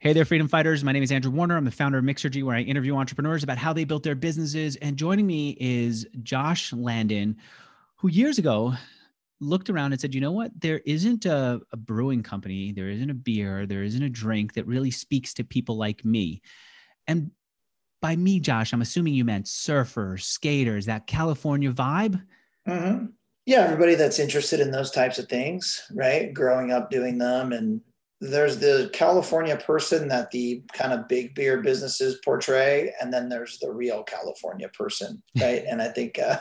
Hey there, freedom fighters. My name is Andrew Warner. I'm the founder of Mixergy, where I interview entrepreneurs about how they built their businesses. And joining me is Josh Landan, who years ago looked around and said, you know what? There isn't a, a brewing company, there isn't a beer, there isn't a drink that really speaks to people like me. And by me, Josh, I'm assuming you meant surfers, skaters, that California vibe. Mm-hmm. Yeah, everybody that's interested in those types of things, right? Growing up doing them. And there's the California person that the kind of big beer businesses portray. And then there's the real California person, right? and I think, uh,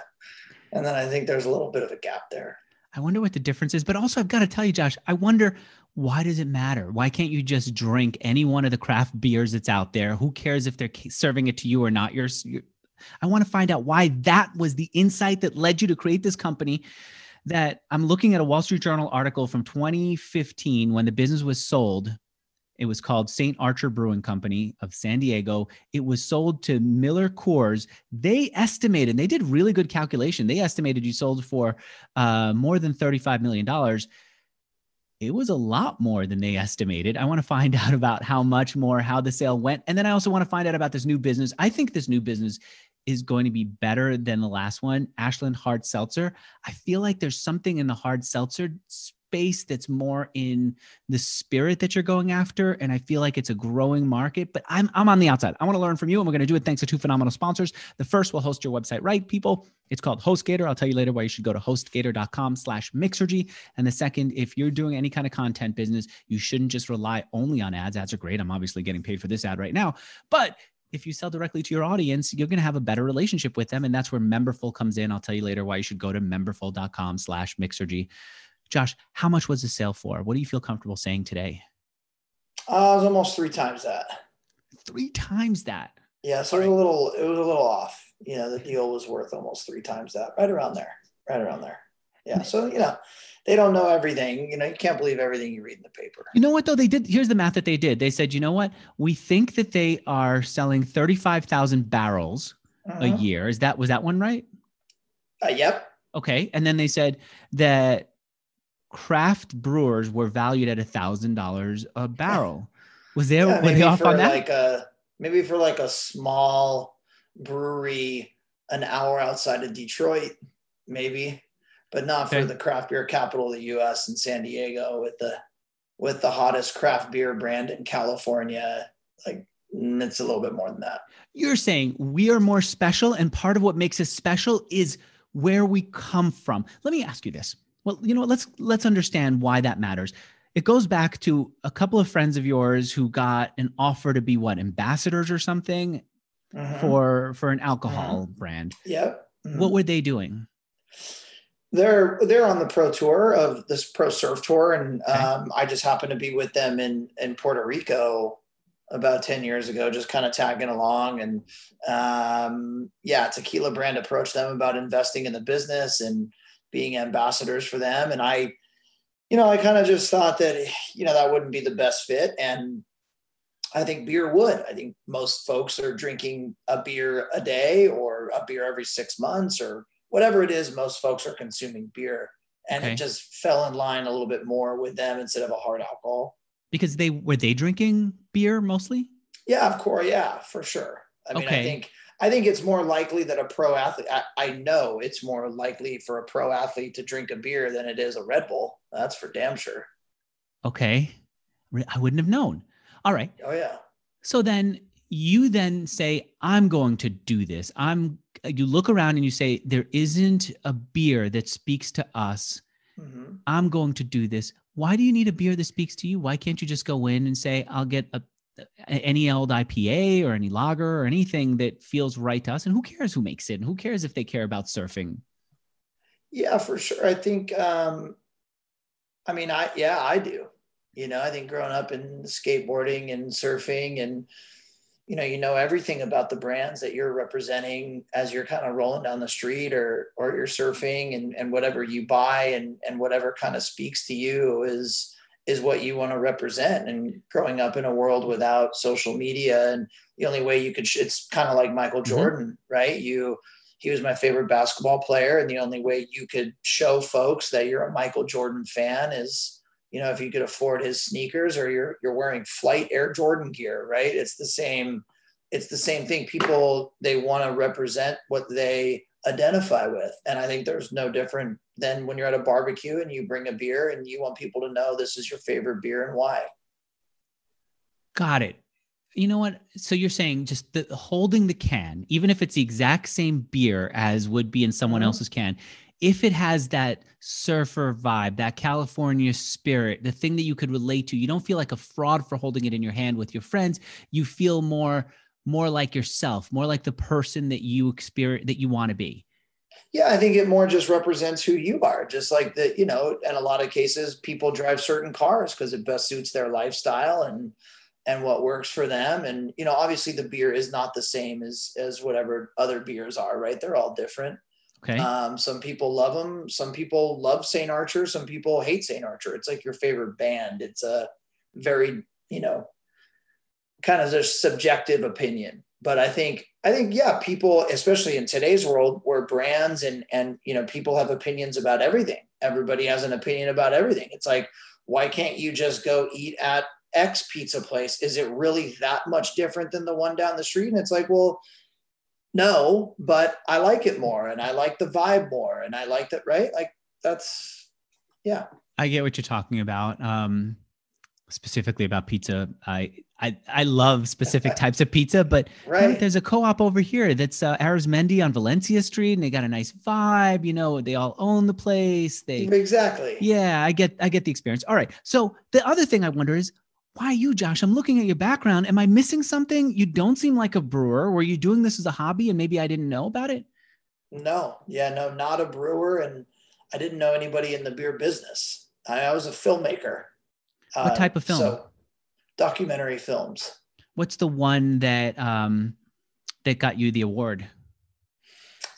and then I think there's a little bit of a gap there. I wonder what the difference is. But also, I've got to tell you, Josh, I wonder why does it matter? Why can't you just drink any one of the craft beers that's out there? Who cares if they're serving it to you or not? You're, you're I want to find out why that was the insight that led you to create this company. That I'm looking at a Wall Street Journal article from 2015 when the business was sold. It was called St. Archer Brewing Company of San Diego. It was sold to Miller Coors. They estimated, they did really good calculation. They estimated you sold for uh, more than $35 million it was a lot more than they estimated. I want to find out about how much more, how the sale went. And then I also want to find out about this new business. I think this new business is going to be better than the last one, Ashland Hard Seltzer. I feel like there's something in the hard seltzer space that's more in the spirit that you're going after. And I feel like it's a growing market, but I'm, I'm on the outside. I want to learn from you, and we're going to do it thanks to two phenomenal sponsors. The first will host your website right, people. It's called HostGator. I'll tell you later why you should go to hostgator.com slash Mixergy. And the second, if you're doing any kind of content business, you shouldn't just rely only on ads. Ads are great. I'm obviously getting paid for this ad right now, but if you sell directly to your audience, you're going to have a better relationship with them. And that's where Memberful comes in. I'll tell you later why you should go to memberful.com slash Mixergy. Josh, how much was the sale for? What do you feel comfortable saying today? Uh, it was almost three times that. Three times that. Yeah, so it was a little it was a little off. You know, the deal was worth almost three times that, right around there, right around there. Yeah, so you know, they don't know everything. You know, you can't believe everything you read in the paper. You know what though? They did. Here's the math that they did. They said, you know what? We think that they are selling thirty five thousand barrels a Mhm. year. Is that was that one right? Uh, yep. Okay, and then they said that craft brewers were valued at a thousand dollars a barrel. Was there Yeah, were they maybe off for on that? like a maybe for like a small brewery an hour outside of Detroit, maybe, but not for Okay. the craft beer capital of the U.S. and San Diego with the with the hottest craft beer brand in California. Like mm, it's a little bit more than that. You're saying we are more special, and part of what makes us special is where we come from. Let me ask you this. Well, you know what? Let's let's understand why that matters. It goes back to a couple of friends of yours who got an offer to be what ambassadors or something Mhm. for for an alcohol brand. Yep. Mhm. What were they doing? They're they're on the pro tour of this pro surf tour and um, i just happened to be with them in in puerto rico about 10 years ago just kind of tagging along and um, yeah tequila brand approached them about investing in the business and being ambassadors for them and i you know i kind of just thought that you know that wouldn't be the best fit and i think beer would. I think most folks are drinking a beer a day or a beer every six months or whatever it is, most folks are consuming beer. And Okay. it just fell in line a little bit more with them instead of a hard alcohol. Because they were they drinking beer mostly? Yeah, of course. Yeah, for sure. I mean, Okay. I think I think it's more likely that a pro athlete. I, I know it's more likely for a pro athlete to drink a beer than it is a Red Bull. That's for damn sure. Okay. I wouldn't have known. All right. Oh yeah. So then you then say, I'm going to do this. I'm you look around and you say, there isn't a beer that speaks to us. Mhm. I'm going to do this. Why do you need a beer that speaks to you? Why can't you just go in and say, I'll get a, a- any old IPA or any lager or anything that feels right to us? And who cares who makes it? And who cares if they care about surfing? Yeah, for sure. I think, um, I mean, I, yeah, I do. You know, I think growing up in skateboarding and surfing and, you know, you know everything about the brands that you're representing as you're kind of rolling down the street or, or you're surfing and, and whatever you buy and, and whatever kind of speaks to you is, is what you want to represent. And growing up in a world without social media and the only way you could, sh- it's kind of like Michael Mhm. Jordan, right? You, he was my favorite basketball player and the only way you could show folks that you're a michael jordan fan is you know if you could afford his sneakers or you're you're wearing flight air jordan gear right? It's the same it's the same thing. People they want to represent what they identify with. And i think there's no different than when you're at a barbecue and you bring a beer and you want people to know this is your favorite beer and why. Got it. You know what? So you're saying just the holding the can even if it's the exact same beer as would be in someone mm-hmm. else's can if it has that surfer vibe, that California spirit, the thing that you could relate to, you don't feel like a fraud for holding it in your hand with your friends. You feel more more like yourself, more like the person that you experience that you want to be. Yeah, I think it more just represents who you are. Just like that, you know, in a lot of cases, people drive certain cars because it best suits their lifestyle and and what works for them. And you know, obviously, the beer is not the same as as whatever other beers are, right? They're all different. Okay. Um, some people love them. Some people love St. Archer. Some people hate St. Archer. It's like your favorite band. It's a very, you know, kind of a subjective opinion. But I think, I think, yeah, people, especially in today's world where brands and, and, you know, people have opinions about everything. Everybody has an opinion about everything. It's like, why can't you just go eat at X pizza place? Is it really that much different than the one down the street? And it's like, well, no, but I like it more and I like the vibe more and I like that, right? Like that's, yeah. I get what you're talking about. Um, specifically about pizza. I, I, I love specific types of pizza, but right. there's a co-op over here that's uh, Arizmendi on Valencia Street, and they got a nice vibe. You know, they all own the place. They exactly. Yeah, I get, I get the experience. All right. So the other thing I wonder is, why you, Josh? I'm looking at your background. Am I missing something? You don't seem like a brewer. Were you doing this as a hobby and maybe I didn't know about it? No, yeah, no, not a brewer. And I didn't know anybody in the beer business. I, I was a filmmaker. What uh, type of film? So, documentary films. What's the one that um, that got you the award?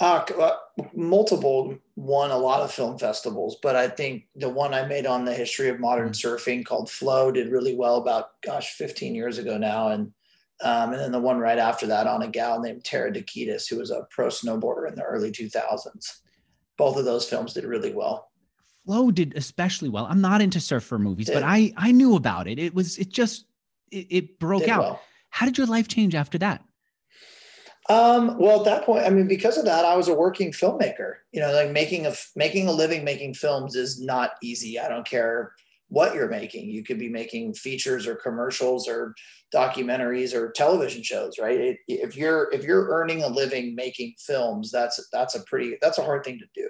Uh, uh, multiple won a lot of film festivals, but I think the one I made on the history of modern mm-hmm. surfing called Flow did really well about gosh 15 years ago now, and um, and then the one right after that on a gal named Tara Dakides, who was a pro snowboarder in the early 2000s. Both of those films did really well. Flow did especially well. I'm not into surfer movies, did. but I I knew about it. It was it just it, it broke did out. Well. How did your life change after that? Um, well, at that point, I mean, because of that, I was a working filmmaker. You know, like making a making a living making films is not easy. I don't care what you're making. You could be making features or commercials or documentaries or television shows, right? It, if you're if you're earning a living making films, that's that's a pretty that's a hard thing to do.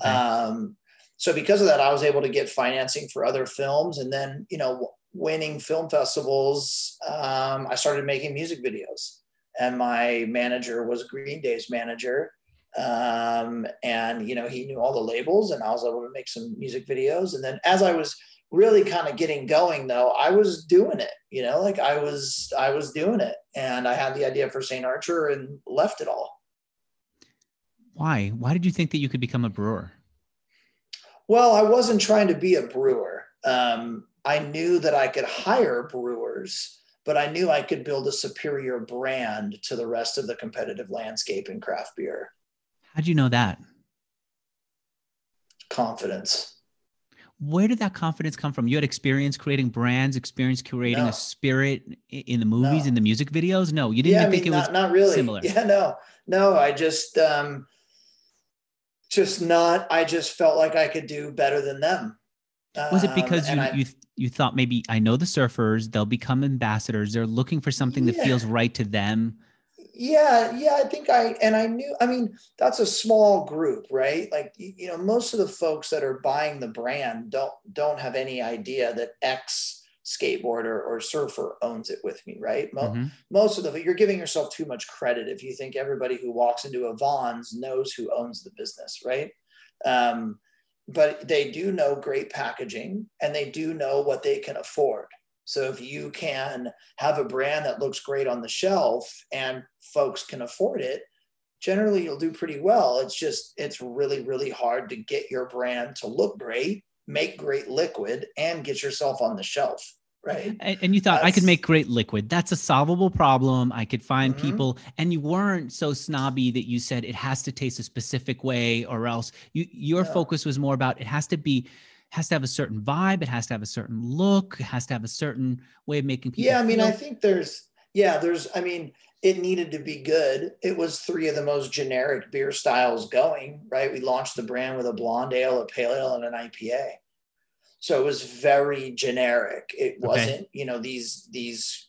Okay. Um, so because of that, I was able to get financing for other films, and then you know, winning film festivals, um, I started making music videos and my manager was Green Day's manager. Um, and you know, he knew all the labels, and I was able to make some music videos. And then as I was really kind of getting going though i was doing it you know like i was i was doing it. And i had the idea for st archer and left it all. Why? Why did you think that you could become a brewer? Well i wasn't trying to be a brewer. Um, i knew that i could hire brewers but I knew I could build a superior brand to the rest of the competitive landscape in craft beer. How'd you know that? Confidence. Where did that confidence come from? You had experience creating brands, experience creating no. a spirit in the movies, no. in the music videos. No, you didn't yeah, I mean, think it not, was not really similar. Yeah, no, no. I just, um, just not. I just felt like I could do better than them. Was it because um, you, I, you you thought maybe I know the surfers, they'll become ambassadors. They're looking for something yeah. that feels right to them. Yeah, yeah, I think I and I knew I mean, that's a small group, right? Like you know, most of the folks that are buying the brand don't don't have any idea that X skateboarder or surfer owns it with me, right? mm-hmm. Most of the you're giving yourself too much credit if you think everybody who walks into a Vons knows who owns the business, right? Um, but they do know great packaging and they do know what they can afford. So if you can have a brand that looks great on the shelf and folks can afford it, generally you'll do pretty well. It's just, it's really, really hard to get your brand to look great, make great liquid, and get yourself on the shelf right and, and you thought That's, i could make great liquid that's a solvable problem i could find mm-hmm. people and you weren't so snobby that you said it has to taste a specific way or else you your no. focus was more about it has to be has to have a certain vibe. It has to have a certain look. It has to have a certain way of making people. Yeah, I mean, feel. I think there's yeah, there's I mean, it needed to be good. It was three of the most generic beer styles going, right? We launched the brand with a blonde ale, a pale ale, and an IPA. So it was very generic. It wasn't, you know, these these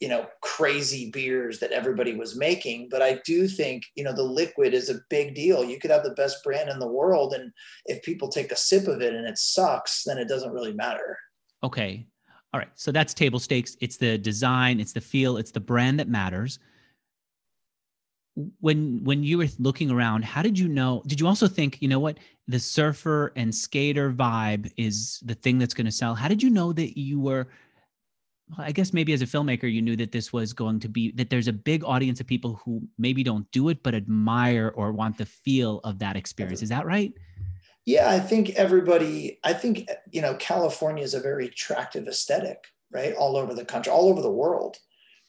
you know crazy beers that everybody was making. But i do think you know the liquid is a big deal. You could have the best brand in the world and if people take a sip of it and it sucks then it doesn't really matter. Okay. All right. So that's table stakes. It's the design it's the feel it's the brand that matters when when you were looking around how did you know did you also think you know what the surfer and skater vibe is the thing that's going to sell how did you know that you were I guess maybe as a filmmaker, you knew that this was going to be that there's a big audience of people who maybe don't do it, but admire or want the feel of that experience. Is that right? Yeah, I think everybody, I think, you know, California is a very attractive aesthetic, right? All over the country, all over the world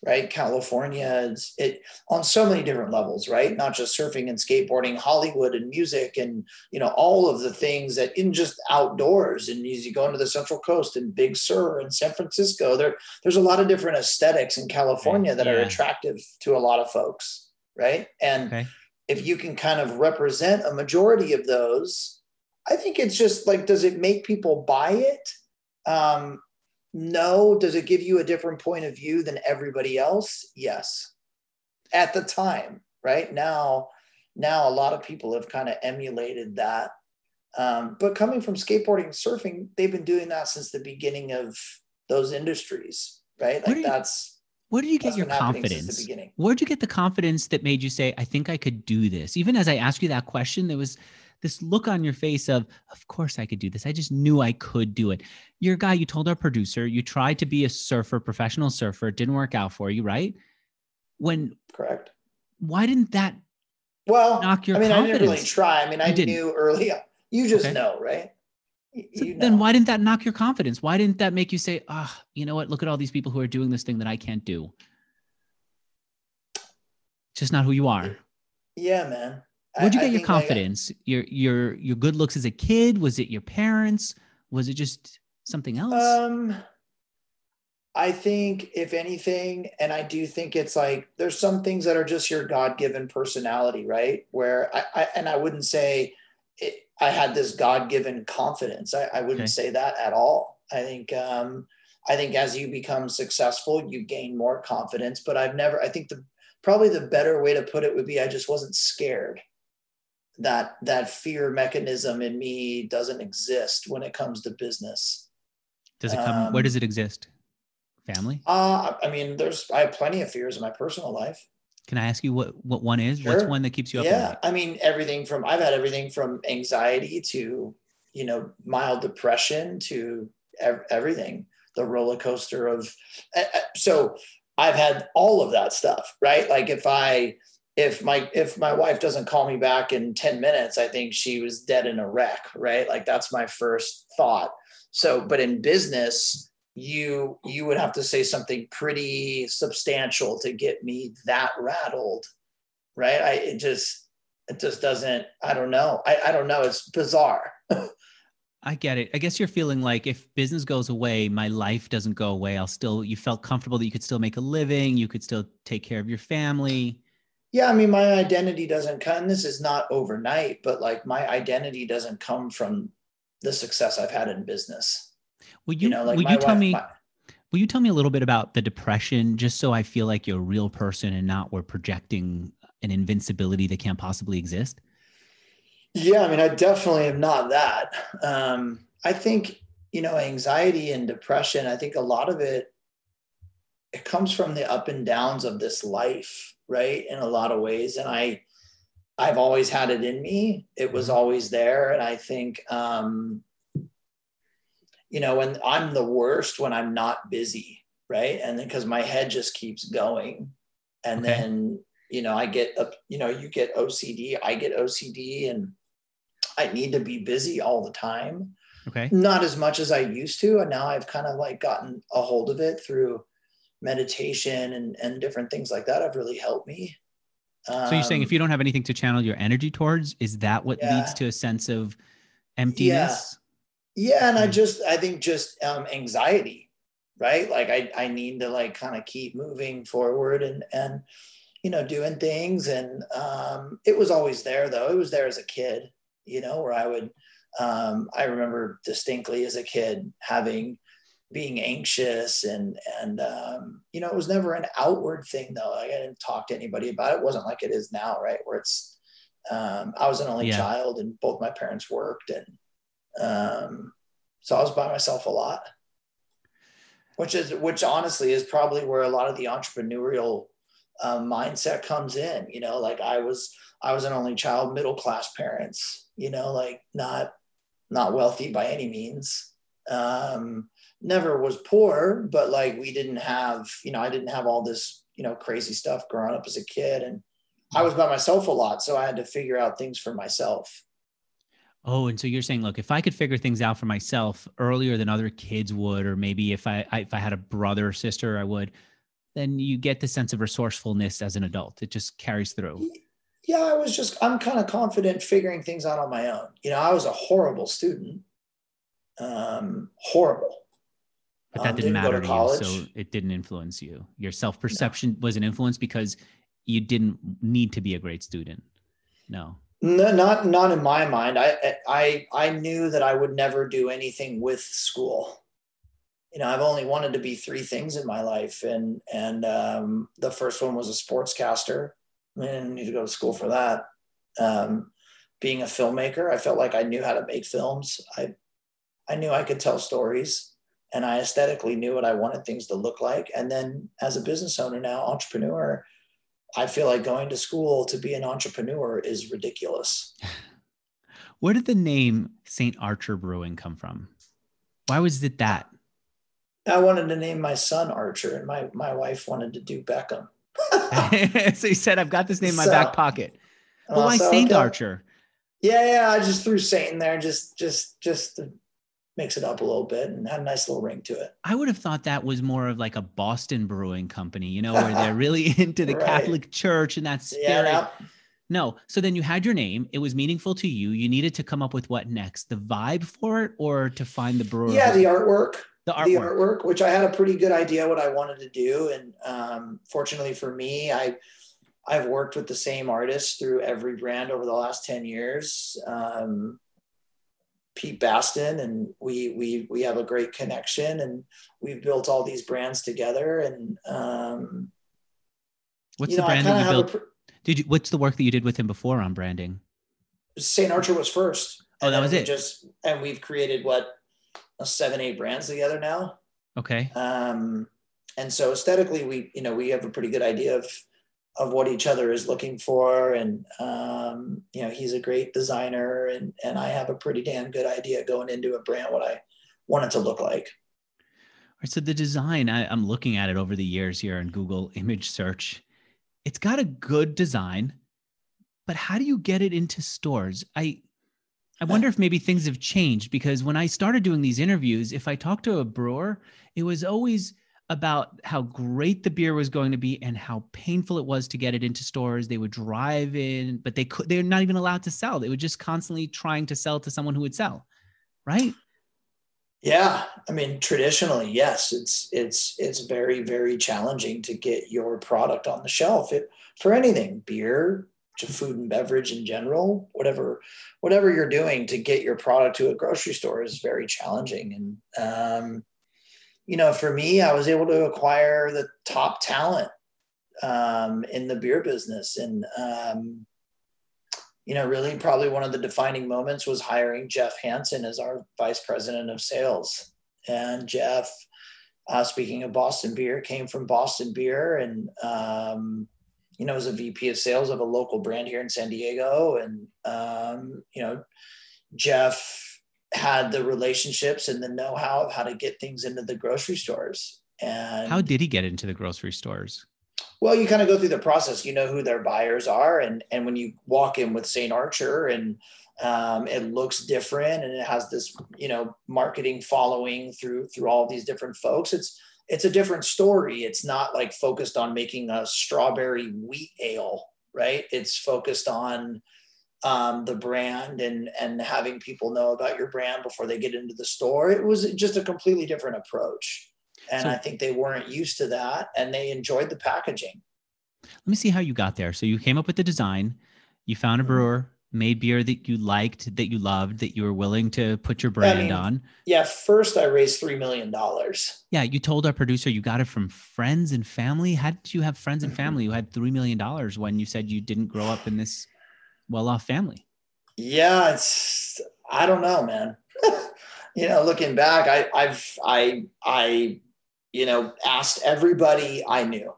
right? California, it's it on so many different levels, right? Not just surfing and skateboarding, Hollywood and music, and you know all of the things that in just outdoors. And as you go into the Central Coast and Big Sur and San Francisco, there there's a lot of different aesthetics in California that yeah. are attractive to a lot of folks, right? And okay. if you can kind of represent a majority of those, I think it's just like, does it make people buy it? Um, no. Does it give you a different point of view than everybody else? Yes. At the time, right now, now a lot of people have kind of emulated that. Um, but coming from skateboarding, surfing, they've been doing that since the beginning of those industries, right? Like you, that's where did you get your confidence? Where'd you get the confidence that made you say, I think I could do this? Even as I asked you that question, there was this look on your face of, of course I could do this. I just knew I could do it. You're a guy, you told our producer, you tried to be a surfer, professional surfer. It didn't work out for you, right? When correct. Why didn't that well knock your I mean, confidence? I didn't really try. I mean, I knew early You just okay. know, right? So know. Then why didn't that knock your confidence? Why didn't that make you say, ah, oh, you know what? Look at all these people who are doing this thing that I can't do. Just not who you are. Yeah, man. Where'd you get your confidence? Like, your your your good looks as a kid? Was it your parents? Was it just something else? Um, I think if anything, and I do think it's like there's some things that are just your God given personality, right? Where I, I, and I wouldn't say it, I had this God given confidence. I, I wouldn't okay. say that at all. I think um, I think as you become successful, you gain more confidence. But I've never. I think the probably the better way to put it would be I just wasn't scared that that fear mechanism in me doesn't exist when it comes to business. Does it come? Um, where does it exist? Family? Uh, I mean, there's I have plenty of fears in my personal life. Can I ask you what what one is? Sure. What's one that keeps you up? Yeah, I mean everything from I've had everything from anxiety to you know mild depression to ev- everything. The roller coaster of so I've had all of that stuff, right? Like if I if my if my wife doesn't call me back in 10 minutes i think she was dead in a wreck right? Like that's my first thought. So mm-hmm. but in business you you would have to say something pretty substantial to get me that rattled right? I it just it just doesn't i don't know. I, I don't know. It's bizarre. I get it. I guess you're feeling like if business goes away, my life doesn't go away. I'll still, you felt comfortable that you could still make a living, you could still take care of your family yeah i mean my identity doesn't come this is not overnight but like my identity doesn't come from the success i've had in business. Will you, you know like will you tell wife, me my, will you tell me a little bit about the depression just so i feel like you're a real person and not we're projecting an invincibility that can't possibly exist? Yeah i mean i definitely am not that. Um i think you know anxiety and depression i think a lot of it it comes from the up and downs of this life right in a lot of ways and i i've always had it in me. It was mm-hmm. always there and i think um you know when i'm the worst when i'm not busy right? And then because my head just keeps going. And okay. then you know i get up you know you get ocd i get ocd and i need to be busy all the time. Okay. Not as much as i used to and now i've kind of like gotten a hold of it through meditation and, and different things like that have really helped me. Um, so you're saying if you don't have anything to channel your energy towards, is that what yeah. leads to a sense of emptiness? Yeah, yeah and I just I think just um, anxiety, right? Like I I need to like kind of keep moving forward and and you know doing things, and um, it was always there though. It was there as a kid, you know, where I would um, I remember distinctly as a kid having being anxious and and um, you know it was never an outward thing though. Like I didn't talk to anybody about it. It wasn't like it is now, right? Where it's um, I was an only yeah. child and both my parents worked and um, so I was by myself a lot, which is, which honestly is probably where a lot of the entrepreneurial uh, mindset comes in. You know, like I was, I was an only child, middle class parents. You know, like not, not wealthy by any means. Um, never was poor, but like we didn't have, you know, I didn't have all this, you know, crazy stuff growing up as a kid, and I was by myself a lot, so I had to figure out things for myself. Oh, and so you're saying, look, if I could figure things out for myself earlier than other kids would, or maybe if I, I if I had a brother or sister, I would, then you get the sense of resourcefulness as an adult. It just carries through. Yeah, I was just I'm kind of confident figuring things out on my own. You know, I was a horrible student. Um, horrible. But that um, didn't, didn't matter to, to you, so it didn't influence you. Your self perception no. was an influence because you didn't need to be a great student. No. No, not not in my mind. I I I knew that I would never do anything with school. You know, I've only wanted to be three things in my life, and and um, the first one was a sportscaster. I didn't need to go to school for that. Um, being a filmmaker, I felt like I knew how to make films. I I knew I could tell stories, and I aesthetically knew what I wanted things to look like. And then, as a business owner now, entrepreneur, I feel like going to school to be an entrepreneur is ridiculous. Where did the name St. Archer Brewing come from? Why was it that? I wanted to name my son Archer, and my my wife wanted to do Beckham. so he said, "I've got this name in my so, back pocket." But uh, why Saint okay. Archer? Yeah, yeah, I just threw Saint in there, just just just to mix it up a little bit and had a nice little ring to it. I would have thought that was more of like a Boston brewing company, you know, where they're really into the right. Catholic Church and that spirit. Yeah, no. So then you had your name. It was meaningful to you. You needed to come up with what next? The vibe for it or to find the brewer? Yeah, the artwork. The artwork. The artwork, which I had a pretty good idea what I wanted to do. And um, fortunately for me, I I've worked with the same artists through every brand over the last 10 years. Um, Pete Baston, and we we we have a great connection, and we've built all these brands together. And um, what's the know, brand that you built? Pr- did you? What's the work that you did with him before on branding? St. Archer was first. Oh, that was it. Just and we've created what seven, eight brands together now. Okay. Um, and so aesthetically, we you know we have a pretty good idea of of what each other is looking for. And um, you know he's a great designer and and i have a pretty damn good idea going into a brand what i want it to look like. All right so the design I, i'm looking at it over the years here in google image search. It's got a good design but how do you get it into stores? I I wonder if maybe things have changed because when I started doing these interviews, if I talked to a brewer, it was always about how great the beer was going to be and how painful it was to get it into stores. They would drive in, but they could they're not even allowed to sell. They were just constantly trying to sell to someone who would sell. Right? Yeah, I mean traditionally, yes, it's it's it's very very challenging to get your product on the shelf. It for anything, beer, to food and beverage in general, whatever whatever you're doing to get your product to a grocery store is very challenging and um you know, for me, I was able to acquire the top talent um, in the beer business. And, um, you know, really probably one of the defining moments was hiring Jeff Hansen as our vice president of sales. And Jeff, uh, speaking of Boston Beer, came from Boston Beer and, um, you know, was a VP of sales of a local brand here in San Diego. And, um, you know, Jeff had the relationships and the know-how of how to get things into the grocery stores. And how did he get into the grocery stores? Well, you kind of go through the process. You know who their buyers are, and and when you walk in with St. Archer, and um, it looks different, and it has this you know marketing following through through all these different folks. It's it's a different story. It's not like focused on making a strawberry wheat ale, right? It's focused on um, the brand and and having people know about your brand before they get into the store. It was just a completely different approach, and so, I think they weren't used to that, and they enjoyed the packaging. Let me see how you got there. So you came up with the design, you found a mm-hmm. brewer, made beer that you liked, that you loved, that you were willing to put your brand I mean, on. Yeah, first I raised three million dollars. Yeah, you told our producer you got it from friends and family. How did you have friends and mm-hmm. family who had three million dollars when you said you didn't grow up in this well-off family? Yeah, it's I don't know, man. you know, looking back, I I've I I you know asked everybody I knew,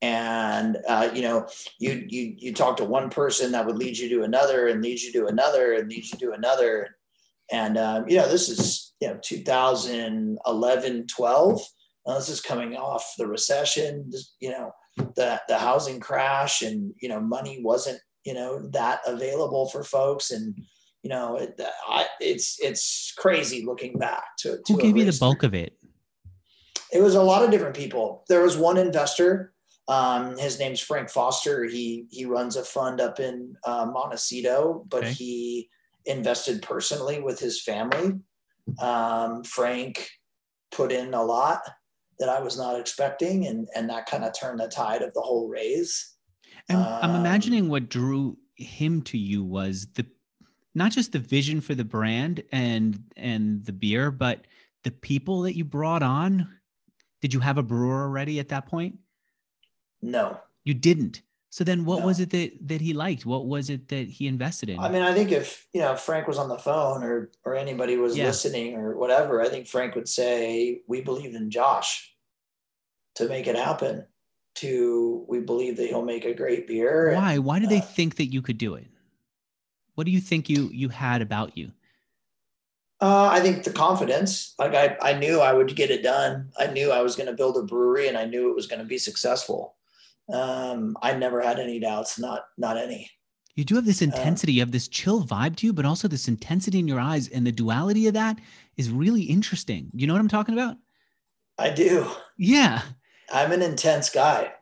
and uh, you know you you you talk to one person that would lead you to another, and lead you to another, and lead you to another, and um, you know this is you know 2011 12. Now, this is coming off the recession, you know the the housing crash, and you know money wasn't you know that available for folks. And you know it, I, it's it's crazy looking back to, to who gave you the bulk of it? It was a lot of different people. There was one investor um, his name's frank foster. He he runs a fund up in uh, montecito but okay. he invested personally with his family. Um, frank put in a lot that i was not expecting and and that kind of turned the tide of the whole raise and um, I'm imagining what drew him to you was the not just the vision for the brand and and the beer, but the people that you brought on. Did you have a brewer already at that point? No. You didn't. So then what no. was it that that he liked? What was it that he invested in? I mean, I think if, you know, Frank was on the phone or or anybody was yeah. listening or whatever, I think Frank would say, "We believe in Josh to make it happen." To we believe that he'll make a great beer. Why? And, Why do uh, they think that you could do it? What do you think you you had about you? Uh, I think the confidence. Like I, I knew I would get it done. I knew I was going to build a brewery, and I knew it was going to be successful. Um, I never had any doubts. Not not any. You do have this uh, intensity. you have this chill vibe to you, but also this intensity in your eyes, and the duality of that is really interesting. You know what I'm talking about? I do. Yeah. I'm an intense guy,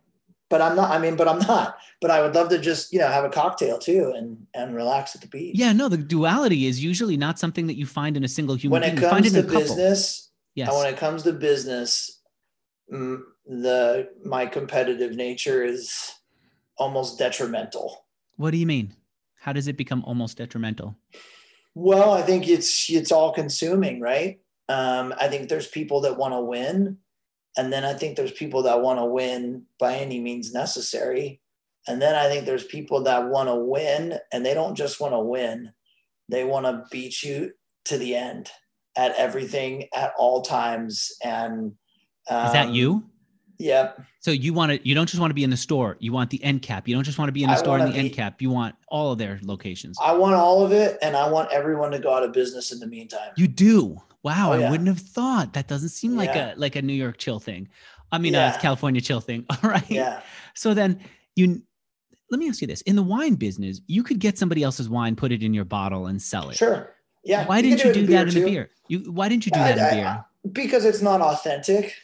but I'm not. I mean, but I'm not. But I would love to just you know have a cocktail too and and relax at the beach. Yeah, no, the duality is usually not something that you find in a single human. When it being. comes to business, yes. when it comes to business, the my competitive nature is almost detrimental. What do you mean? How does it become almost detrimental? Well, I think it's it's all consuming, right? Um, I think there's people that want to win and then I think there's people that want to win by any means necessary. And then I think there's people that want to win and they don't just want to win, they want to beat you to the end at everything at all times. And um, is that you? Um, yep. So you want to, you don't just want to be in the store. You want the end cap. You don't just want to be in the I store and the be, end cap. You want all of their locations. I want all of it. And I want everyone to go out of business in the meantime. You do. Wow, oh, yeah. I wouldn't have thought. That doesn't seem like yeah. a like a New York chill thing. I mean, yeah. uh, California chill thing. All right. Yeah. So then you let me ask you this: in the wine business, you could get somebody else's wine, put it in your bottle, and sell it. Sure. Yeah. Why didn't you do, that in the beer? You why didn't you do that I, in beer? I, because it's not authentic,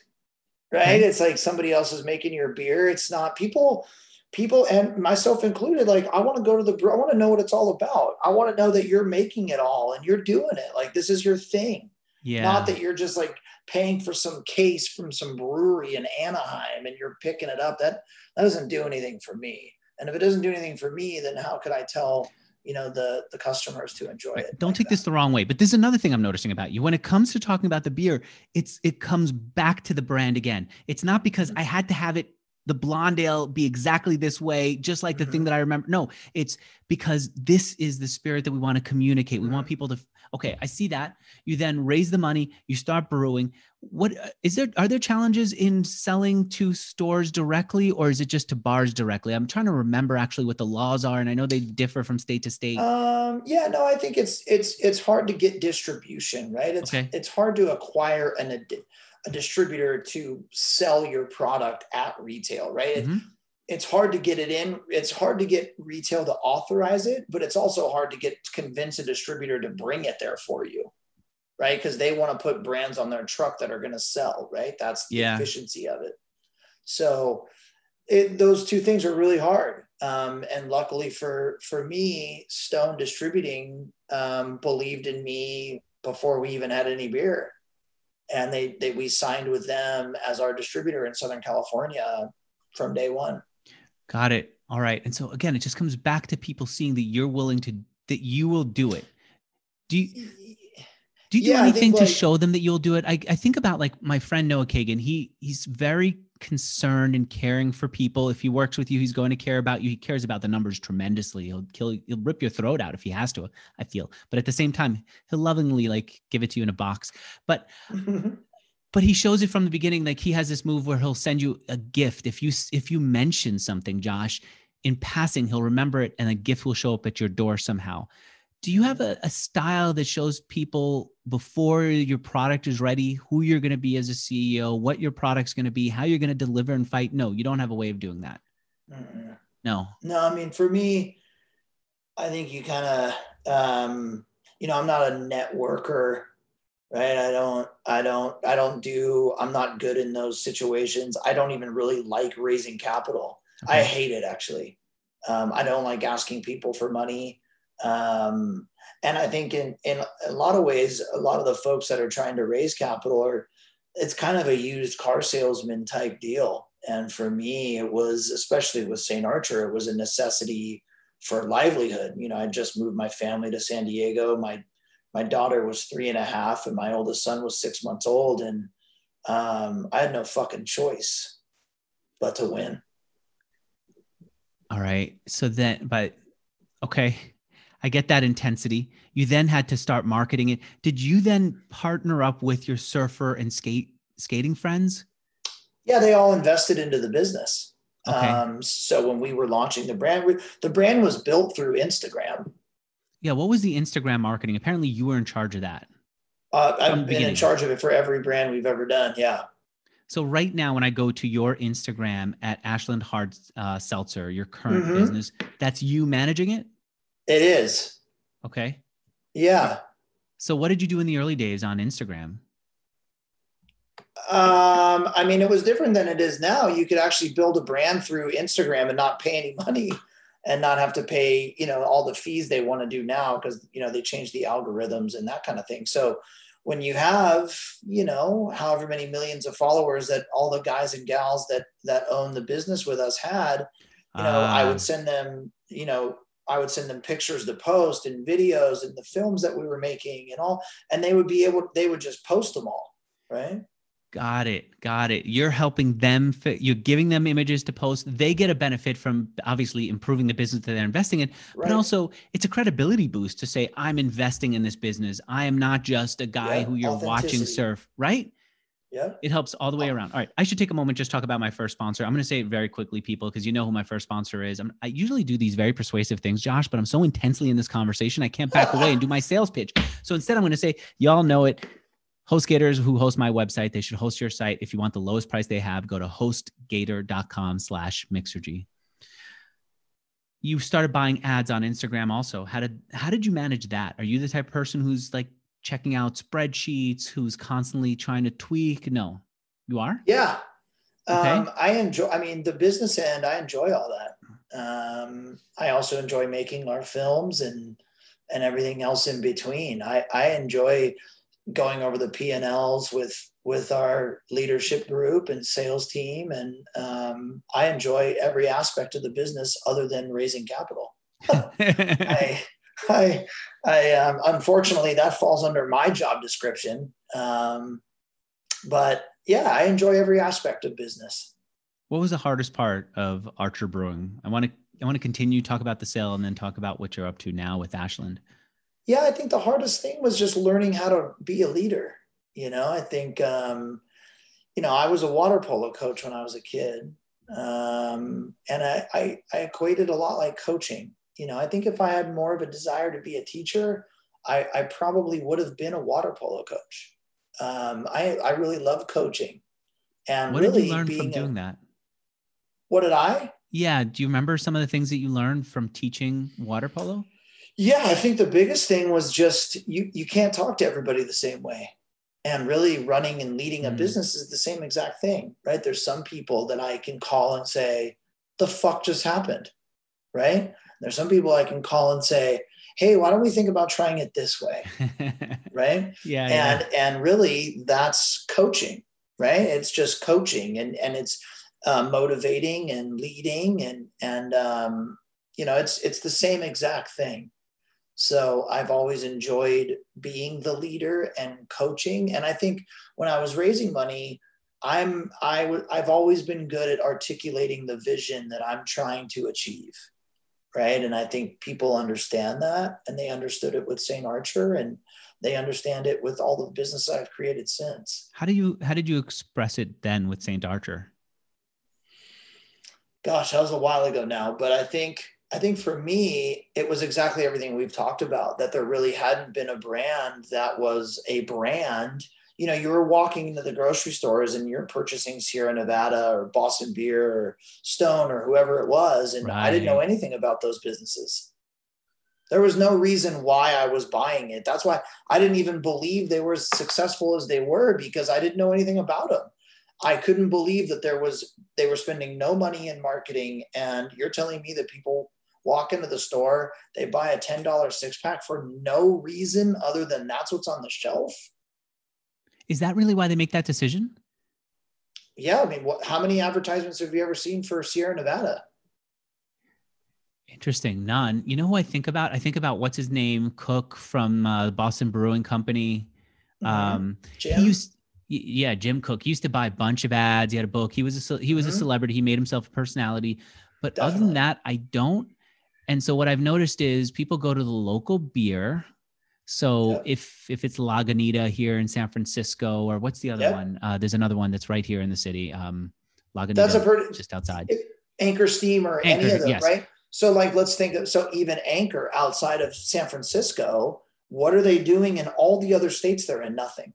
right? Okay. It's like somebody else is making your beer. It's not people people and myself included like i want to go to the i want to know what it's all about i want to know that you're making it all and you're doing it like this is your thing yeah. Not that you're just like paying for some case from some brewery in Anaheim and you're picking it up. That that doesn't do anything for me. And if it doesn't do anything for me, then how could I tell you know the the customers to enjoy it? Don't like take that? this the wrong way, but this is another thing I'm noticing about you. When it comes to talking about the beer, it's it comes back to the brand again. It's not because mm-hmm. I had to have it the blonde ale be exactly this way, just like the mm-hmm. thing that I remember. No, it's because this is the spirit that we want to communicate. We mm-hmm. want people to Okay, I see that. You then raise the money, you start brewing. What uh, there? Are there challenges in selling to stores directly, or is it just to bars directly? I'm trying to remember actually what the laws are, and I know they differ from state to state. Um, yeah, no, I think it's it's it's hard to get distribution, right? It's okay. it's hard to acquire an a distributor to sell your product at retail, right? Mm-hmm it's hard to get it in. It's hard to get retail to authorize it, but it's also hard to get convince a distributor to bring it there for you, right? Because they want to put brands on their truck that are going to sell, right? That's the yeah. efficiency of it. So it, those two things are really hard. Um, and luckily for for me, Stone Distributing um, believed in me before we even had any beer, and they they we signed with them as our distributor in Southern California from day one. Got it. All right. And so again, it just comes back to people seeing that you're willing to that you will do it. Do you do you do yeah, anything to show them that you'll do it? I, I think about like my friend Noah Kagan. He he's very concerned and caring for people. If he works with you, he's going to care about you. He cares about the numbers tremendously. He'll kill he'll rip your throat out if he has to, I feel. But at the same time, he'll lovingly like give it to you in a box. But but he shows it from the beginning like he has this move where he'll send you a gift. If you if you mention something josh in passing he'll remember it and a gift will show up at your door somehow. Do you have a, a style that shows people before your product is ready who you're going to be as a ceo what your product's going to be how you're going to deliver and fight? No you don't have a way of doing that. Mm no. No i mean for me i think you kind of um, you know i'm not a networker right i don't i don't i don't do i'm not good in those situations i don't even really like raising capital okay. i hate it actually um, i don't like asking people for money um, and I think in, in a lot of ways, a lot of the folks that are trying to raise capital are, it's kind of a used car salesman type deal. And for me, it was, especially with St. Archer, it was a necessity for livelihood. You know, I just moved my family to San Diego. My, my daughter was three and a half and my oldest son was six months old. And um, I had no fucking choice but to win. All right. So then, but okay. I get that intensity. You then had to start marketing it. Did you then partner up with your surfer and skate skating friends? Yeah, they all invested into the business. Okay. Um, so when we were launching the brand, we, the brand was built through Instagram. Yeah, what was the Instagram marketing? Apparently, you were in charge of that. Uh, I've been in charge of it for every brand we've ever done. Yeah. So right now, when I go to your Instagram at Ashland Hard uh, Seltzer, your current mm-hmm. business, that's you managing it. It is. Okay. Yeah. So what did you do in the early days on Instagram? Um, I mean, it was different than it is now. You could actually build a brand through Instagram and not pay any money and not have to pay, you know, all the fees they want to do now because, you know, they change the algorithms and that kind of thing. So when you have, you know, however many millions of followers that all the guys and gals that that own the business with us had, you know, uh, I would ah. send them, you know, I would send them pictures to post and videos and the films that we were making and all, and they would be able, they would just post them all, right? Got it. Got it. You're helping them. You're giving them images to post. They get a benefit from obviously improving the business that they're investing in, right. but also it's a credibility boost to say, I'm investing in this business. I am not just a guy yeah, who you're watching surf, right? Yeah. It helps all the way oh. around. All right. I should take a moment just talk about my first sponsor. I'm going to say it very quickly, people, because you know who my first sponsor is. I'm, i usually do these very persuasive things, Josh, but I'm so intensely in this conversation, I can't back away and do my sales pitch. So instead, I'm going to say, y'all know it. HostGators who host my website, they should host your site. If you want the lowest price they have, go to hostgator.com slash mixergy. You started buying ads on Instagram also. How did how did you manage that? Are you the type of person who's like checking out spreadsheets, who's constantly trying to tweak? No, you are? Yeah. Okay. Um, I enjoy, I mean, the business end, I enjoy all that. Um, I also enjoy making our films and, and everything else in between. I, I enjoy going over the P and Ls with, with our leadership group and sales team. And um, I enjoy every aspect of the business other than raising capital. I, I, I um, unfortunately that falls under my job description. Um, but yeah, I enjoy every aspect of business. What was the hardest part of Archer Brewing? I want to I want to continue talk about the sale and then talk about what you're up to now with Ashland. Yeah, I think the hardest thing was just learning how to be a leader. You know, I think um, you know I was a water polo coach when I was a kid, um, and I, I I equated a lot like coaching you know, I think if I had more of a desire to be a teacher, I, I probably would have been a water polo coach. Um, I, I really love coaching. And what really did you learn from doing a, that? What did I? Yeah. Do you remember some of the things that you learned from teaching water polo? Yeah, I think the biggest thing was just you you can't talk to everybody the same way. and really running and leading a Mm. business is the same exact thing, right? There's some people that I can call and say, the fuck just happened, right? There's some people I can call and say, hey, why don't we think about trying it this way, right? yeah, yeah. and and really that's coaching right it's just coaching and and it's uh, motivating and leading and and um, you know it's it's the same exact thing so i've always enjoyed being the leader and coaching and i think when i was raising money i'm i w- i've always been good at articulating the vision that i'm trying to achieve right and i think people understand that and they understood it with st archer and they understand it with all the business I've created since. How do you how did you express it then with Saint Archer? Gosh, that was a while ago now, but I think I think for me it was exactly everything we've talked about that there really hadn't been a brand that was a brand. You know, you were walking into the grocery stores and you're purchasing Sierra Nevada or Boston Beer or Stone or whoever it was and I didn't know anything about those businesses. There was no reason why I was buying it. That's why I didn't even believe they were as successful as they were because I didn't know anything about them. I couldn't believe that there was they were spending no money in marketing and you're telling me that people walk into the store, they buy a $10 six pack for no reason other than that's what's on the shelf. Is that really why they make that decision? Yeah, I mean, what, how many advertisements have you ever seen for Sierra Nevada? Interesting. None. You know who I think about? I think about what's his name, Koch from uh, Boston Brewing Company. Mhm. Um, Jim? he used, yeah, Jim Koch. He used to buy a bunch of ads. He had a book. He was a he was a Mhm. celebrity. He made himself a personality. But other than that, I don't. And so what I've noticed is people go to the local beer. So Yep. if if it's Lagunita here in San Francisco, or what's the other Yep. one? Uh, there's another one that's right here in the city. Um, Lagunita, that's a pretty just outside. anchor steam or any Anchor, of them, yes. right? So like let's think of so even anchor outside of San Francisco, what are they doing in all the other states they're in? Nothing.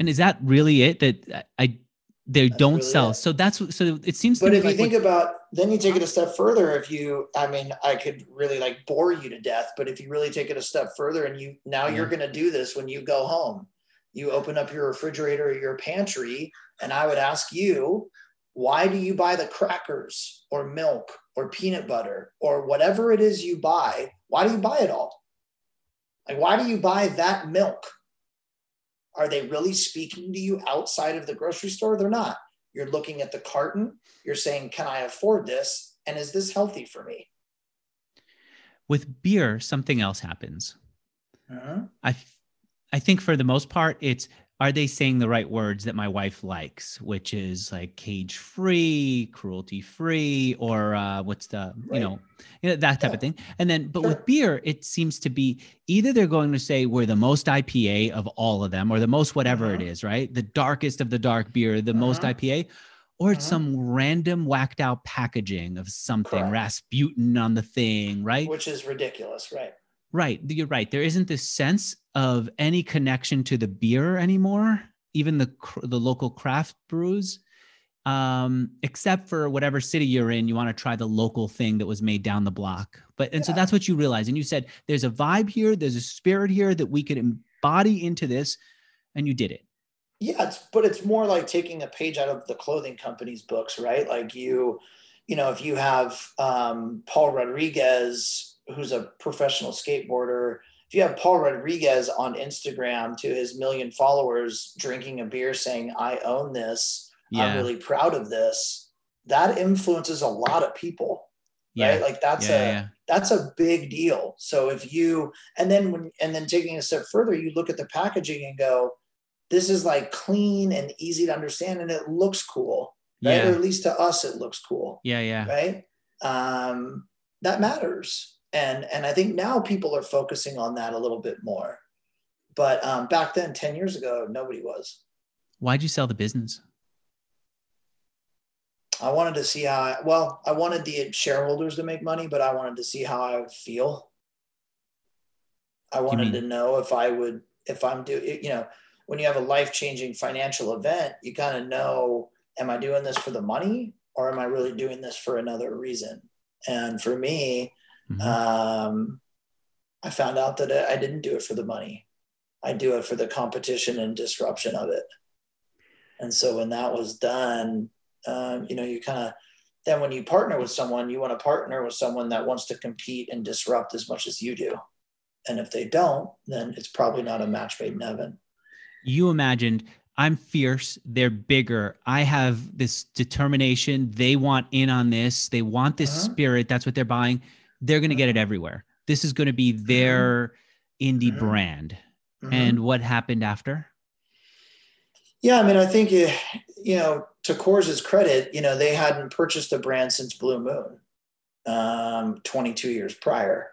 And is that really it? That I they That's don't really sell. it. So that's so it seems to But if like you think what- about then you take it a step further, if you I mean, I could really like bore you to death, but if you really take it a step further and you now you're mm-hmm. gonna do this when you go home, you open up your refrigerator or your pantry, and I would ask you, why do you buy the crackers or milk or peanut butter or whatever it is you buy? Why do you buy it all? Like, why do you buy that milk? Are they really speaking to you outside of the grocery store? They're not. You're looking at the carton, you're saying, Can I afford this? And is this healthy for me? with beer, something else happens. Mhm. I I think for the most part, it's are they saying the right words that my wife likes, which is like cage free, cruelty free, or uh, what's the you know, you know that type Yeah. of thing. And then, but Sure. with beer, it seems to be either they're going to say we're the most IPA of all of them, or the most whatever it Mhm. is, right? The darkest of the dark beer, the most Mhm. IPA. Or it's Mhm. some random whacked out packaging of something, Correct. Rasputin on the thing, right? Which is ridiculous, right? Right. You're right. There isn't this sense of any connection to the beer anymore, even the the local craft brews, um, except for whatever city you're in. You want to try the local thing that was made down the block. But and so that's what you realize. And you said there's a vibe here, there's a spirit here that we could embody into this, and you did it. Yeah, it's but it's more like taking a page out of the clothing company's books, right? Like you, you know, if you have um, Paul Rodriguez, who's a professional skateboarder, if you have Paul Rodriguez on Instagram to his million followers drinking a beer saying, I own this, I'm really proud of this, that influences a lot of people. yeah. Right. Like that's yeah, a yeah. that's a big deal. So if you and then when and then taking a step further, you look at the packaging and go, this is like clean and easy to understand and it looks cool. Right. Yeah. Or at least to us it looks cool. Yeah, yeah. Right. Um, that matters. And and I think now people are focusing on that a little bit more. But um, back then, 10 years ago, nobody was. Why'd you sell the business? I wanted to see how I, well, I wanted the shareholders to make money, but I wanted to see how I would feel. I wanted to know if I would, if I'm doing, you know, when you have a life changing financial event, you kind of know, am I doing this for the money or am I really doing this for another reason? And for me, Mhm. um, I found out that I didn't do it for the money. I do it for the competition and disruption of it. And so when that was done, um, you know, you kind of then when you partner with someone, you want to partner with someone that wants to compete and disrupt as much as you do. And if they don't, then it's probably not a match made in heaven. You imagined I'm fierce. They're bigger. I have this determination. They want in on this. They want this uh-huh. spirit. That's what they're buying. They're going to get it uh-huh. everywhere. This is going to be their indie mm-hmm. brand. Mm-hmm. And what happened after? Yeah, I mean, I think you know, to Coors' credit, you know, they hadn't purchased a brand since Blue Moon, um, 22 years prior.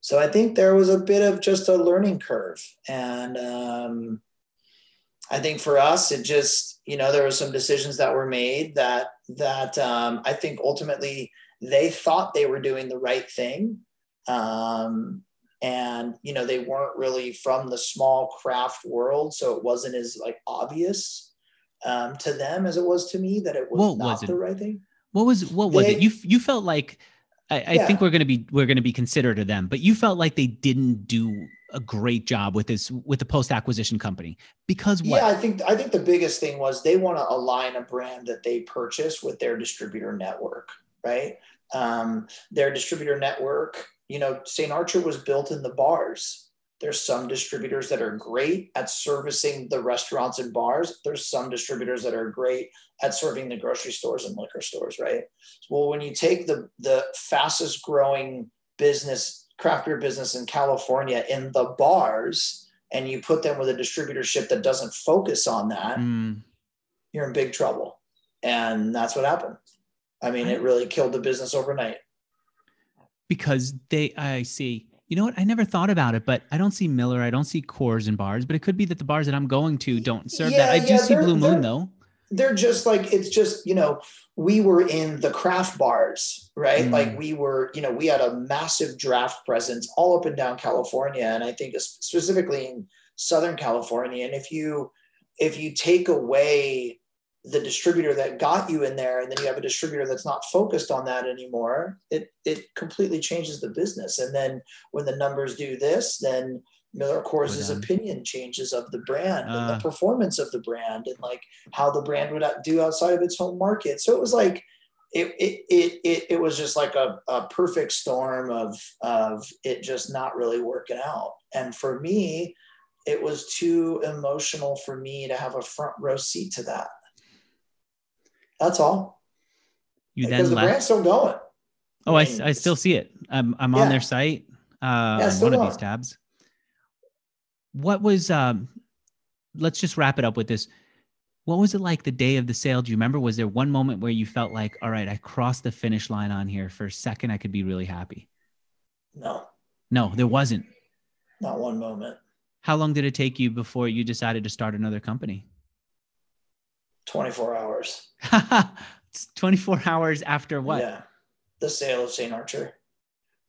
So I think there was a bit of just a learning curve, and um, I think for us, it just you know there were some decisions that were made that that um, I think ultimately they thought they were doing the right thing, um, and you know they weren't really from the small craft world so it wasn't as like obvious um, to them as it was to me that it was what not was it? the right thing what was what was they, it you you felt like i, I yeah. think we're going to be we're going to be considerate of them but you felt like they didn't do a great job with this with the post acquisition company because what? yeah i think i think the biggest thing was they want to align a brand that they purchase with their distributor network right um, their distributor network you know, St. Archer was built in the bars. There's some distributors that are great at servicing the restaurants and bars. There's some distributors that are great at serving the grocery stores and liquor stores, right? Well, when you take the the fastest growing business, craft beer business in California in the bars, and you put them with a distributorship that doesn't focus on that, mm. you're in big trouble. And that's what happened. I mean, it really killed the business overnight because they I see. You know what? I never thought about it, but I don't see Miller. I don't see Coors and bars, but it could be that the bars that I'm going to don't serve yeah, that. I do yeah, see Blue Moon though. They're just like it's just you know we were in the craft bars, right? Mm. Like we were, you know, we had a massive draft presence all up and down California, and I think specifically in Southern California. And if you if you take away the distributor that got you in there and then you have a distributor that's not focused on that anymore it it completely changes the business and then when the numbers do this then Miller Coors' opinion changes of the brand uh, and the ah. performance of the brand and like how the brand would do outside of its home market. So it was like it it it it, it was just like a, a perfect storm of of it just not really working out. And for me, it was too emotional for me to have a front row seat to that. That's all. You because then the left. brand's still going. Oh, I, mean, I, I still see it. I'm I'm yeah. on their site. Uh, yeah, one of these tabs. What was um? Let's just wrap it up with this. What was it like the day of the sale? Do you remember? Was there one moment where you felt like, all right, I crossed the finish line on here for a second? I could be really happy. No. No, there wasn't. Not one moment. How long did it take you before you decided to start another company? 24 hours. 24 hours after what? Yeah. The sale of St. Archer.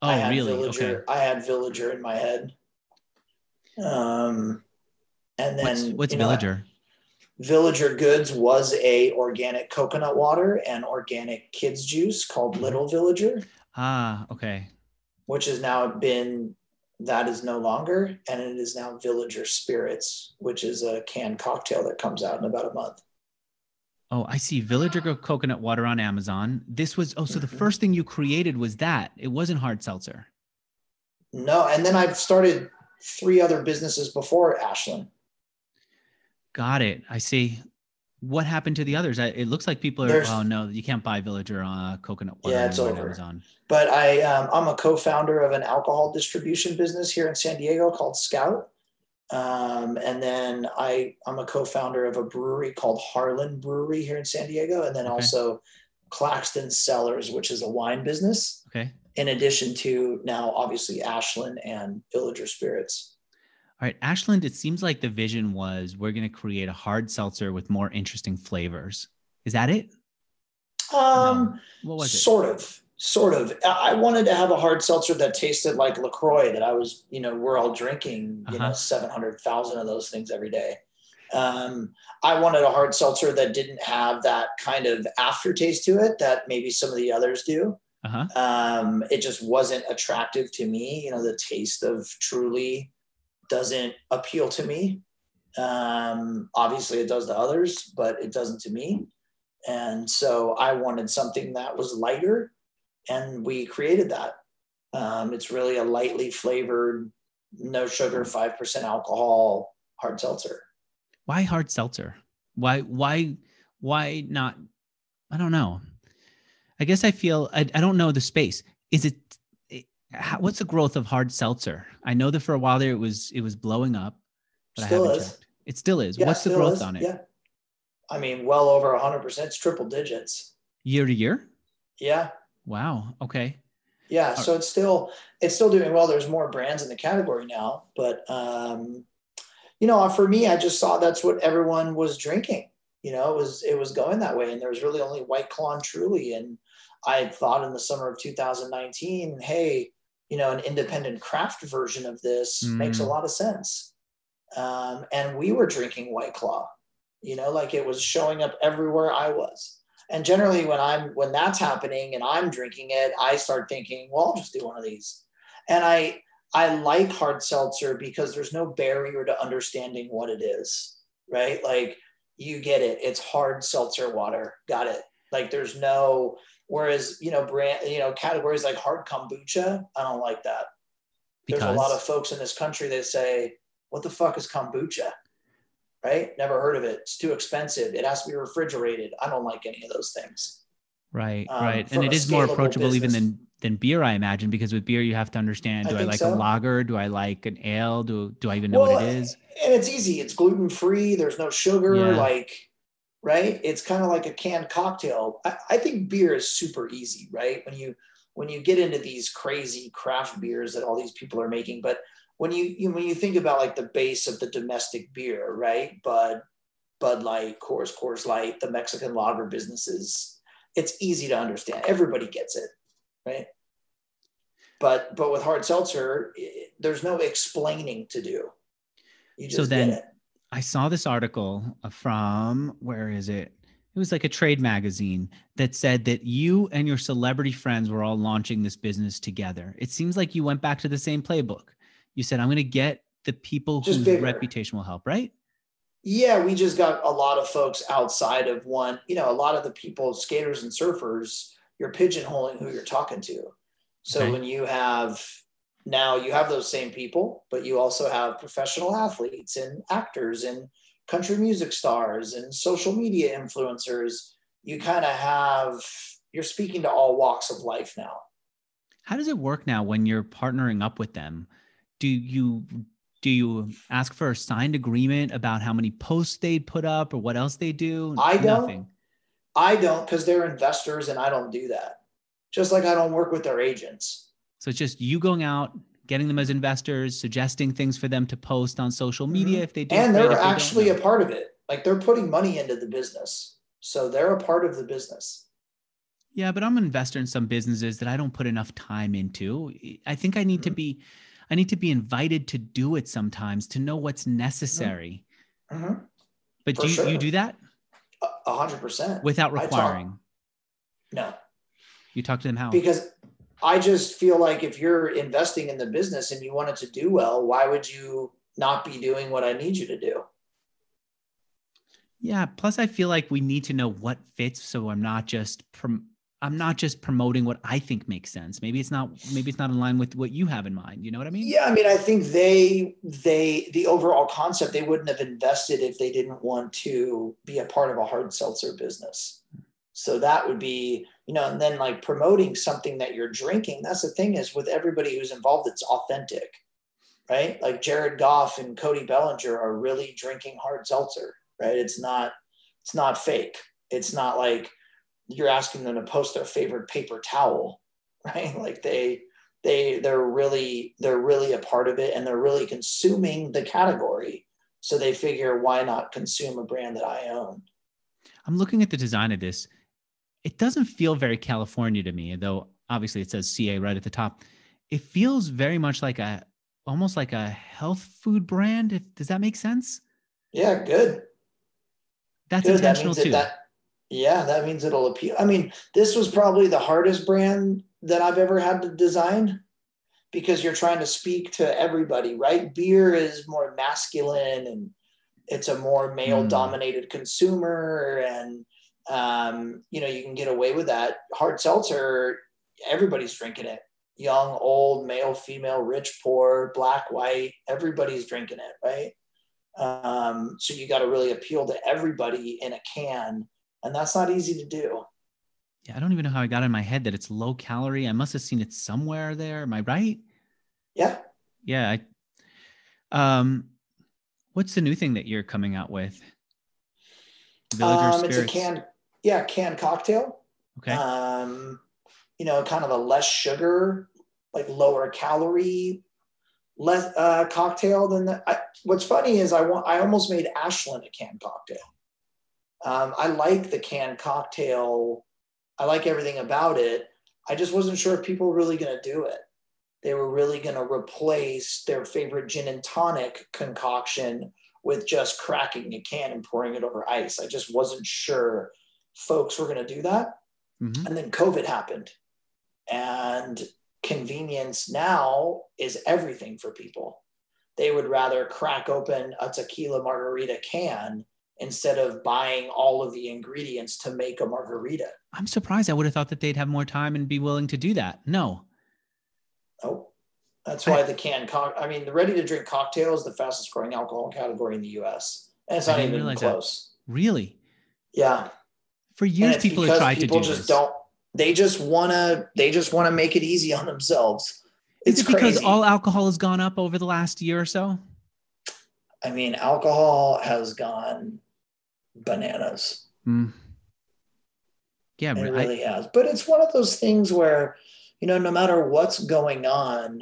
Oh, really? Villager, okay. I had Villager in my head. Um, and then what's, what's Villager? Know, Villager Goods was a organic coconut water and organic kids juice called mm-hmm. Little Villager. Ah, okay. Which has now been that is no longer, and it is now Villager Spirits, which is a canned cocktail that comes out in about a month. Oh, I see. Villager coconut water on Amazon. This was oh, so the mm-hmm. first thing you created was that. It wasn't hard seltzer. No, and then I've started three other businesses before Ashland. Got it. I see. What happened to the others? I, it looks like people are. There's, oh no, you can't buy Villager uh, coconut water yeah, it's over. Amazon. But I, um, I'm a co-founder of an alcohol distribution business here in San Diego called Scout. Um, and then I, I'm a co-founder of a brewery called Harland Brewery here in San Diego, and then okay. also Claxton Cellars, which is a wine business. Okay. In addition to now, obviously Ashland and Villager Spirits. All right, Ashland. It seems like the vision was we're going to create a hard seltzer with more interesting flavors. Is that it? Um, no. what was it? Sort of sort of i wanted to have a hard seltzer that tasted like lacroix that i was you know we're all drinking you uh-huh. know 700000 of those things every day um, i wanted a hard seltzer that didn't have that kind of aftertaste to it that maybe some of the others do uh-huh. um, it just wasn't attractive to me you know the taste of truly doesn't appeal to me. Um, obviously, it does to others, but it doesn't to me. And so I wanted something that was lighter, and we created that. Um, it's really a lightly flavored, no sugar, 5% alcohol hard seltzer. Why hard seltzer? Why, why, why not? I don't know. I guess I feel, I, I don't know the space. Is it, how, what's the growth of hard seltzer? I know that for a while there it was, it was blowing up, but still I haven't is. checked. It still is. Yeah, what's the growth is. on it? Yeah. I mean, well over 100%, it's triple digits. Year to year? Yeah. Wow. Okay. Yeah. So it's still, it's still doing well. There's more brands in the category now, but, um, you know, for me, I just saw that's what everyone was drinking. You know, it was, it was going that way. And there was really only White Claw and Truly. And I thought in the summer of 2019, hey, you know, an independent craft version of this mm. makes a mm. lot of sense. Um, and we were drinking White Claw you know like it was showing up everywhere i was and generally when i'm when that's happening and i'm drinking it i start thinking well i'll just do one of these. And i i like hard seltzer because there's no barrier to understanding what it is right? Like you get it. It's hard seltzer water. Got it. Like there's no whereas you know brand you know categories like hard kombucha i don't like that. Because? there's a lot of folks in this country that say what the fuck is kombucha right? Never heard of it. It's too expensive. It has to be refrigerated. I don't like any of those things. Right, um, right. And it is more approachable business. even than than beer, I imagine, because with beer you have to understand: do I, I like so. a lager? Do I like an ale? Do do I even know well, what it is? And it's easy. It's gluten free. There's no sugar. Yeah. Like, right? It's kind of like a canned cocktail. I, I think beer is super easy, right? When you when you get into these crazy craft beers that all these people are making, but when you, you when you think about like the base of the domestic beer, right? Bud, Bud Light, Coors, Coors Light, the Mexican lager businesses, it's easy to understand. Everybody gets it, right? But but with hard seltzer, it, there's no explaining to do. You just so then I saw this article from where is it? It was like a trade magazine that said that you and your celebrity friends were all launching this business together. It seems like you went back to the same playbook you said, I'm going to get the people just whose bigger. reputation will help, right? Yeah, we just got a lot of folks outside of one, you know, a lot of the people, skaters and surfers, you're pigeonholing who you're talking to. So okay. when you have now you have those same people, but you also have professional athletes and actors and country music stars and social media influencers. You kind of have, you're speaking to all walks of life now. How does it work now when you're partnering up with them? Do you do you ask for a signed agreement about how many posts they'd put up or what else they do? I don't. Nothing. I don't because they're investors and I don't do that. Just like I don't work with their agents. So it's just you going out, getting them as investors, suggesting things for them to post on social media mm-hmm. if they do. And they're actually they a part of it. Like they're putting money into the business. So they're a part of the business. Yeah, but I'm an investor in some businesses that I don't put enough time into. I think I need mm-hmm. to be I need to be invited to do it sometimes to know what's necessary. Mm-hmm. But For do you, sure. you do that? A hundred percent. Without requiring. no. You talk to them how? Because I just feel like if you're investing in the business and you want it to do well, why would you not be doing what I need you to do? Yeah. Plus, I feel like we need to know what fits, so I'm not just prom- I'm not just promoting what I think makes sense. Maybe it's not maybe it's not in line with what you have in mind. You know what I mean? Yeah, I mean, I think they they the overall concept they wouldn't have invested if they didn't want to be a part of a hard seltzer business. So that would be, you know, and then like promoting something that you're drinking. That's the thing is with everybody who's involved, it's authentic, right? Like Jared Goff and Cody Bellinger are really drinking hard seltzer, right? It's not it's not fake. It's not like you're asking them to post their favorite paper towel, right? Like they they they're really they're really a part of it and they're really consuming the category. So they figure why not consume a brand that I own? I'm looking at the design of this. It doesn't feel very California to me, though obviously it says CA right at the top. It feels very much like a almost like a health food brand. If, does that make sense? Yeah, good. That's good. intentional that too. That, yeah, that means it'll appeal. I mean, this was probably the hardest brand that I've ever had to design because you're trying to speak to everybody, right? Beer is more masculine and it's a more male dominated mm. consumer and um, you know you can get away with that hard seltzer everybody's drinking it young old male female rich poor black white everybody's drinking it right um, so you got to really appeal to everybody in a can and that's not easy to do. Yeah i don't even know how i got in my head that it's low calorie. I must have seen it somewhere there. Am i right? Yeah. Yeah I, um what's the new thing that you're coming out with? Um, it's a canned yeah canned cocktail. Okay. Um you know kind of a less sugar like lower calorie less uh, cocktail than that. I, what's funny is I want I almost made Ashland a canned cocktail. Um, I like the canned cocktail. I like everything about it. I just wasn't sure if people were really going to do it. They were really going to replace their favorite gin and tonic concoction with just cracking a can and pouring it over ice. I just wasn't sure folks were going to do that. Mm-hmm. And then COVID happened. And convenience now is everything for people. They would rather crack open a tequila margarita can instead of buying all of the ingredients to make a margarita. I'm surprised. I would have thought that they'd have more time and be willing to do that. No. Oh, that's why I, the canned cock. I mean, the ready to drink cocktail is the fastest growing alcohol category in the U.S. and it's not even close. That. Really? Yeah. For years, people have tried people to do it. People just this. don't they just want to they just want to make it easy on themselves it's is it because crazy. all alcohol has gone up over the last year or so i mean alcohol has gone bananas mm. yeah it really I, has but it's one of those things where you know no matter what's going on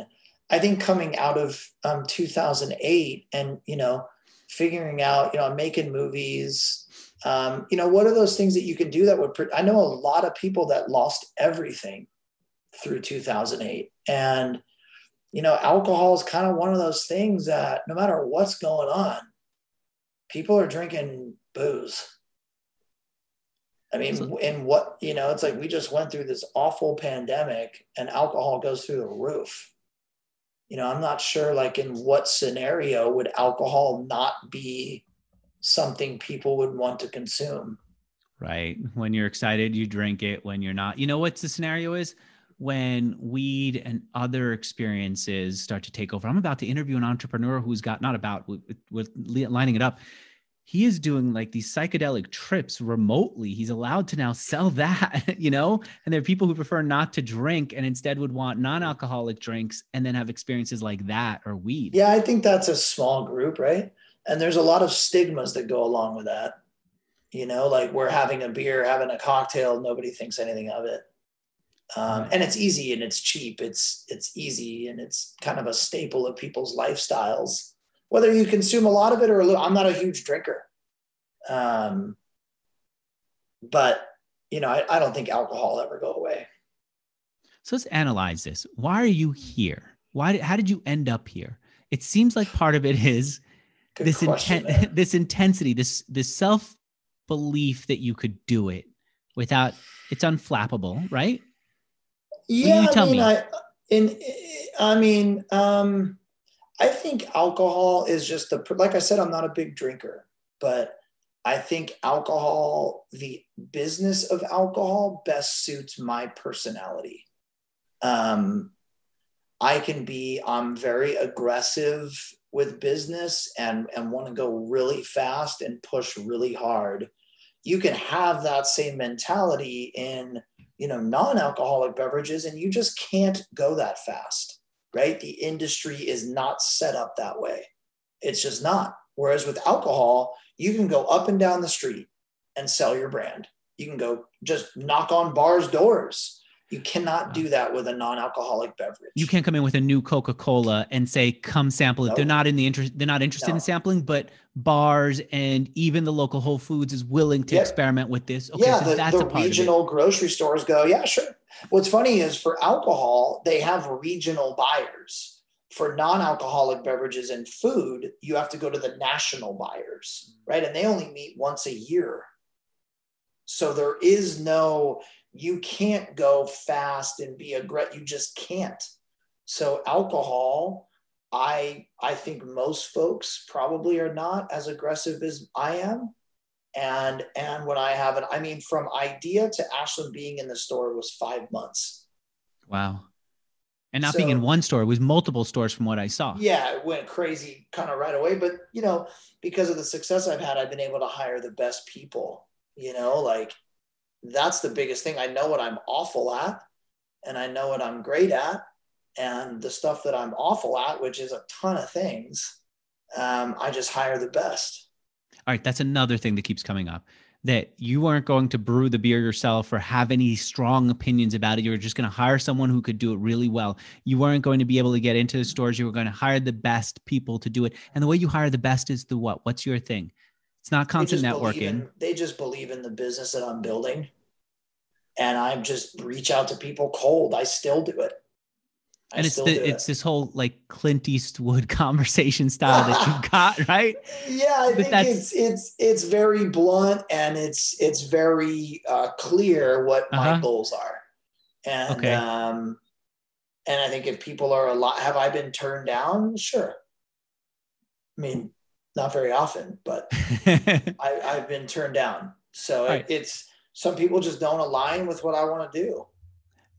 i think coming out of um, 2008 and you know figuring out you know i'm making movies um, you know, what are those things that you can do that would? I know a lot of people that lost everything through 2008, and you know, alcohol is kind of one of those things that no matter what's going on, people are drinking booze. I mean, in what you know, it's like we just went through this awful pandemic, and alcohol goes through the roof. You know, I'm not sure, like, in what scenario would alcohol not be something people would want to consume. Right. When you're excited, you drink it. When you're not, you know what the scenario is? When weed and other experiences start to take over. I'm about to interview an entrepreneur who's got not about with, with lining it up. He is doing like these psychedelic trips remotely. He's allowed to now sell that, you know? And there are people who prefer not to drink and instead would want non alcoholic drinks and then have experiences like that or weed. Yeah, I think that's a small group, right? and there's a lot of stigmas that go along with that you know like we're having a beer having a cocktail nobody thinks anything of it um, and it's easy and it's cheap it's it's easy and it's kind of a staple of people's lifestyles whether you consume a lot of it or a little i'm not a huge drinker. Um, but you know I, I don't think alcohol ever go away. So let's analyze this. Why are you here? Why did, how did you end up here? It seems like part of it is Good this intent, this intensity, this this self belief that you could do it without it's unflappable, right? Yeah, I mean, me? I, in, I mean, um, I think alcohol is just the like I said, I'm not a big drinker, but I think alcohol, the business of alcohol, best suits my personality. Um, I can be, I'm very aggressive with business and, and want to go really fast and push really hard, you can have that same mentality in you know non-alcoholic beverages and you just can't go that fast right? The industry is not set up that way. It's just not. Whereas with alcohol you can go up and down the street and sell your brand. You can go just knock on bars doors you cannot do uh, that with a non-alcoholic beverage. You can't come in with a new Coca-Cola and say, "Come sample it." They're not in the interest. They're not interested no. in sampling, but bars and even the local Whole Foods is willing to experiment with this. Okay, yeah, so the, the regional grocery stores go, "Yeah, sure." What's funny is for alcohol, they have regional buyers. For non-alcoholic beverages and food, you have to go to the national buyers, right? And they only meet once a year. So there is no you can't go fast and be aggressive. You just can't. So alcohol, I I think most folks probably are not as aggressive as I am. And and when I have it, I mean, from idea to Ashland being in the store was five months. Wow. And not so, being in one store, it was multiple stores from what I saw. Yeah, it went crazy kind of right away. But you know, because of the success I've had, I've been able to hire the best people. You know, like that's the biggest thing. I know what I'm awful at, and I know what I'm great at, and the stuff that I'm awful at, which is a ton of things, um, I just hire the best. All right, that's another thing that keeps coming up that you weren't going to brew the beer yourself or have any strong opinions about it. You were just going to hire someone who could do it really well. You weren't going to be able to get into the stores. You were going to hire the best people to do it. And the way you hire the best is the what? What's your thing? It's not constant they networking. In, they just believe in the business that I'm building. And I just reach out to people cold. I still do it and it's the, it's it. this whole like Clint Eastwood conversation style that you've got, right? Yeah, I but think it's it's it's very blunt and it's it's very uh, clear what uh-huh. my goals are, and okay. um, and I think if people are a lot, have I been turned down? Sure. I mean, not very often, but I, have been turned down. So it, right. it's some people just don't align with what I want to do.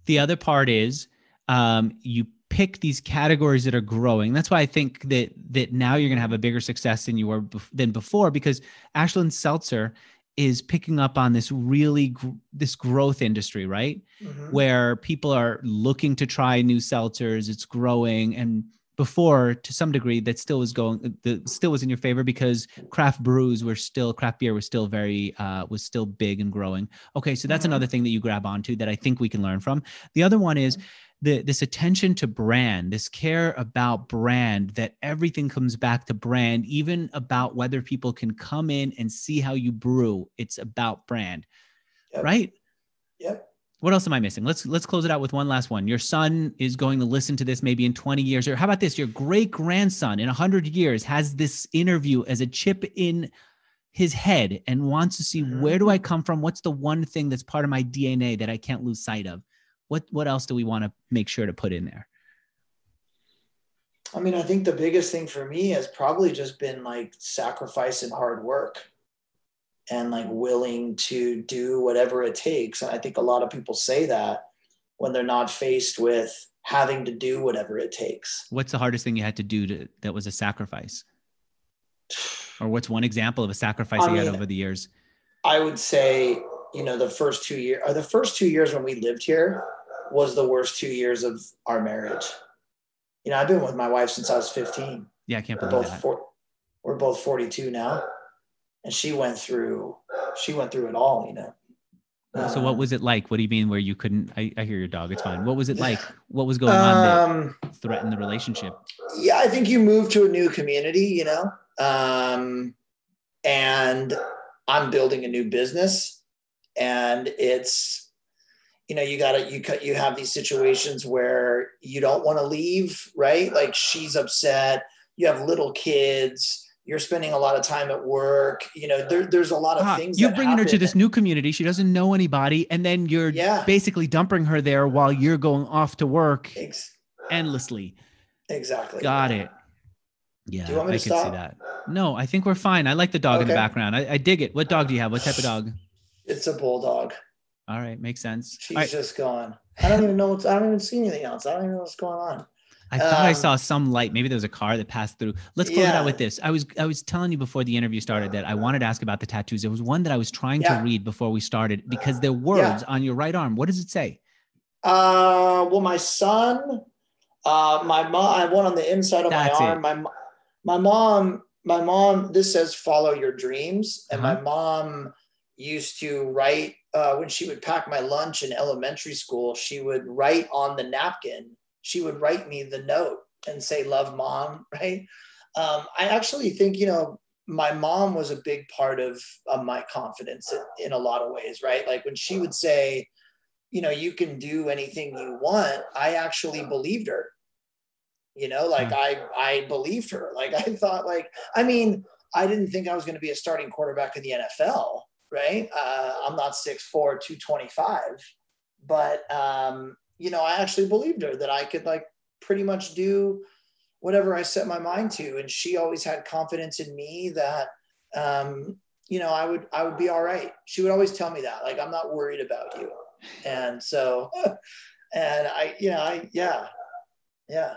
The other part is um, you pick these categories that are growing. That's why I think that that now you're going to have a bigger success than you were bef- than before because Ashland Seltzer is picking up on this really gr- this growth industry, right? Mm-hmm. Where people are looking to try new seltzers, it's growing and before to some degree that still was going that still was in your favor because craft brews were still craft beer was still very uh was still big and growing okay so that's mm-hmm. another thing that you grab onto that i think we can learn from the other one is the, this attention to brand, this care about brand, that everything comes back to brand, even about whether people can come in and see how you brew. It's about brand, yep. right? Yep. What else am I missing? Let's let's close it out with one last one. Your son is going to listen to this maybe in 20 years, or how about this? Your great grandson in 100 years has this interview as a chip in his head and wants to see mm-hmm. where do I come from? What's the one thing that's part of my DNA that I can't lose sight of? what what else do we want to make sure to put in there i mean i think the biggest thing for me has probably just been like sacrifice and hard work and like willing to do whatever it takes and i think a lot of people say that when they're not faced with having to do whatever it takes what's the hardest thing you had to do to, that was a sacrifice or what's one example of a sacrifice I you mean, had over the years i would say you know the first two years or the first two years when we lived here was the worst two years of our marriage. You know, I've been with my wife since I was 15. Yeah, I can't we're believe both that. Four, we're both 42 now, and she went through she went through it all. You know. So what was it like? What do you mean where you couldn't? I, I hear your dog. It's fine. What was it like? What was going on um, that threatened the relationship? Yeah, I think you move to a new community. You know, um, and I'm building a new business, and it's you know you gotta you cut you have these situations where you don't want to leave right like she's upset you have little kids you're spending a lot of time at work you know there, there's a lot of things you're bringing happen. her to this new community she doesn't know anybody and then you're yeah. basically dumping her there while you're going off to work Ex- endlessly exactly got it yeah i can stop? see that no i think we're fine i like the dog okay. in the background I, I dig it what dog do you have what type of dog it's a bulldog all right, makes sense. She's right. just gone. I don't even know what's. I don't even see anything else. I don't even know what's going on. I thought um, I saw some light. Maybe there was a car that passed through. Let's close yeah. it out with this. I was I was telling you before the interview started that I wanted to ask about the tattoos. There was one that I was trying yeah. to read before we started because they're words yeah. on your right arm. What does it say? Uh, well, my son, uh, my mom. I have one on the inside of That's my arm. It. My my mom. My mom. This says "Follow your dreams," and uh-huh. my mom used to write uh, when she would pack my lunch in elementary school, she would write on the napkin, she would write me the note and say, Love mom, right? Um, I actually think, you know, my mom was a big part of, of my confidence in, in a lot of ways, right? Like when she would say, you know, you can do anything you want, I actually believed her. You know, like hmm. I I believed her. Like I thought, like, I mean, I didn't think I was going to be a starting quarterback in the NFL right? Uh, I'm not 6'4, 225, but, um, you know, I actually believed her that I could like pretty much do whatever I set my mind to. And she always had confidence in me that, um, you know, I would, I would be all right. She would always tell me that, like, I'm not worried about you. And so, and I, you know, I, yeah, yeah.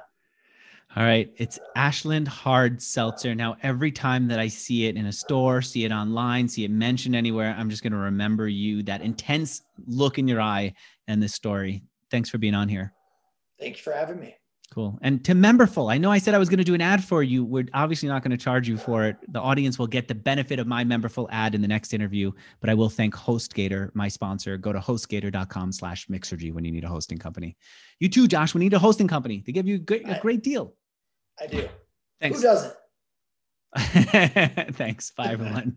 All right. It's Ashland Hard Seltzer. Now, every time that I see it in a store, see it online, see it mentioned anywhere, I'm just going to remember you, that intense look in your eye and this story. Thanks for being on here. Thank you for having me. Cool. And to Memberful, I know I said I was going to do an ad for you. We're obviously not going to charge you for it. The audience will get the benefit of my Memberful ad in the next interview, but I will thank HostGator, my sponsor. Go to hostgator.com slash mixergy when you need a hosting company. You too, Josh, we need a hosting company. They give you a great, a great deal. I do. Thanks. Who doesn't? Thanks. Bye, everyone.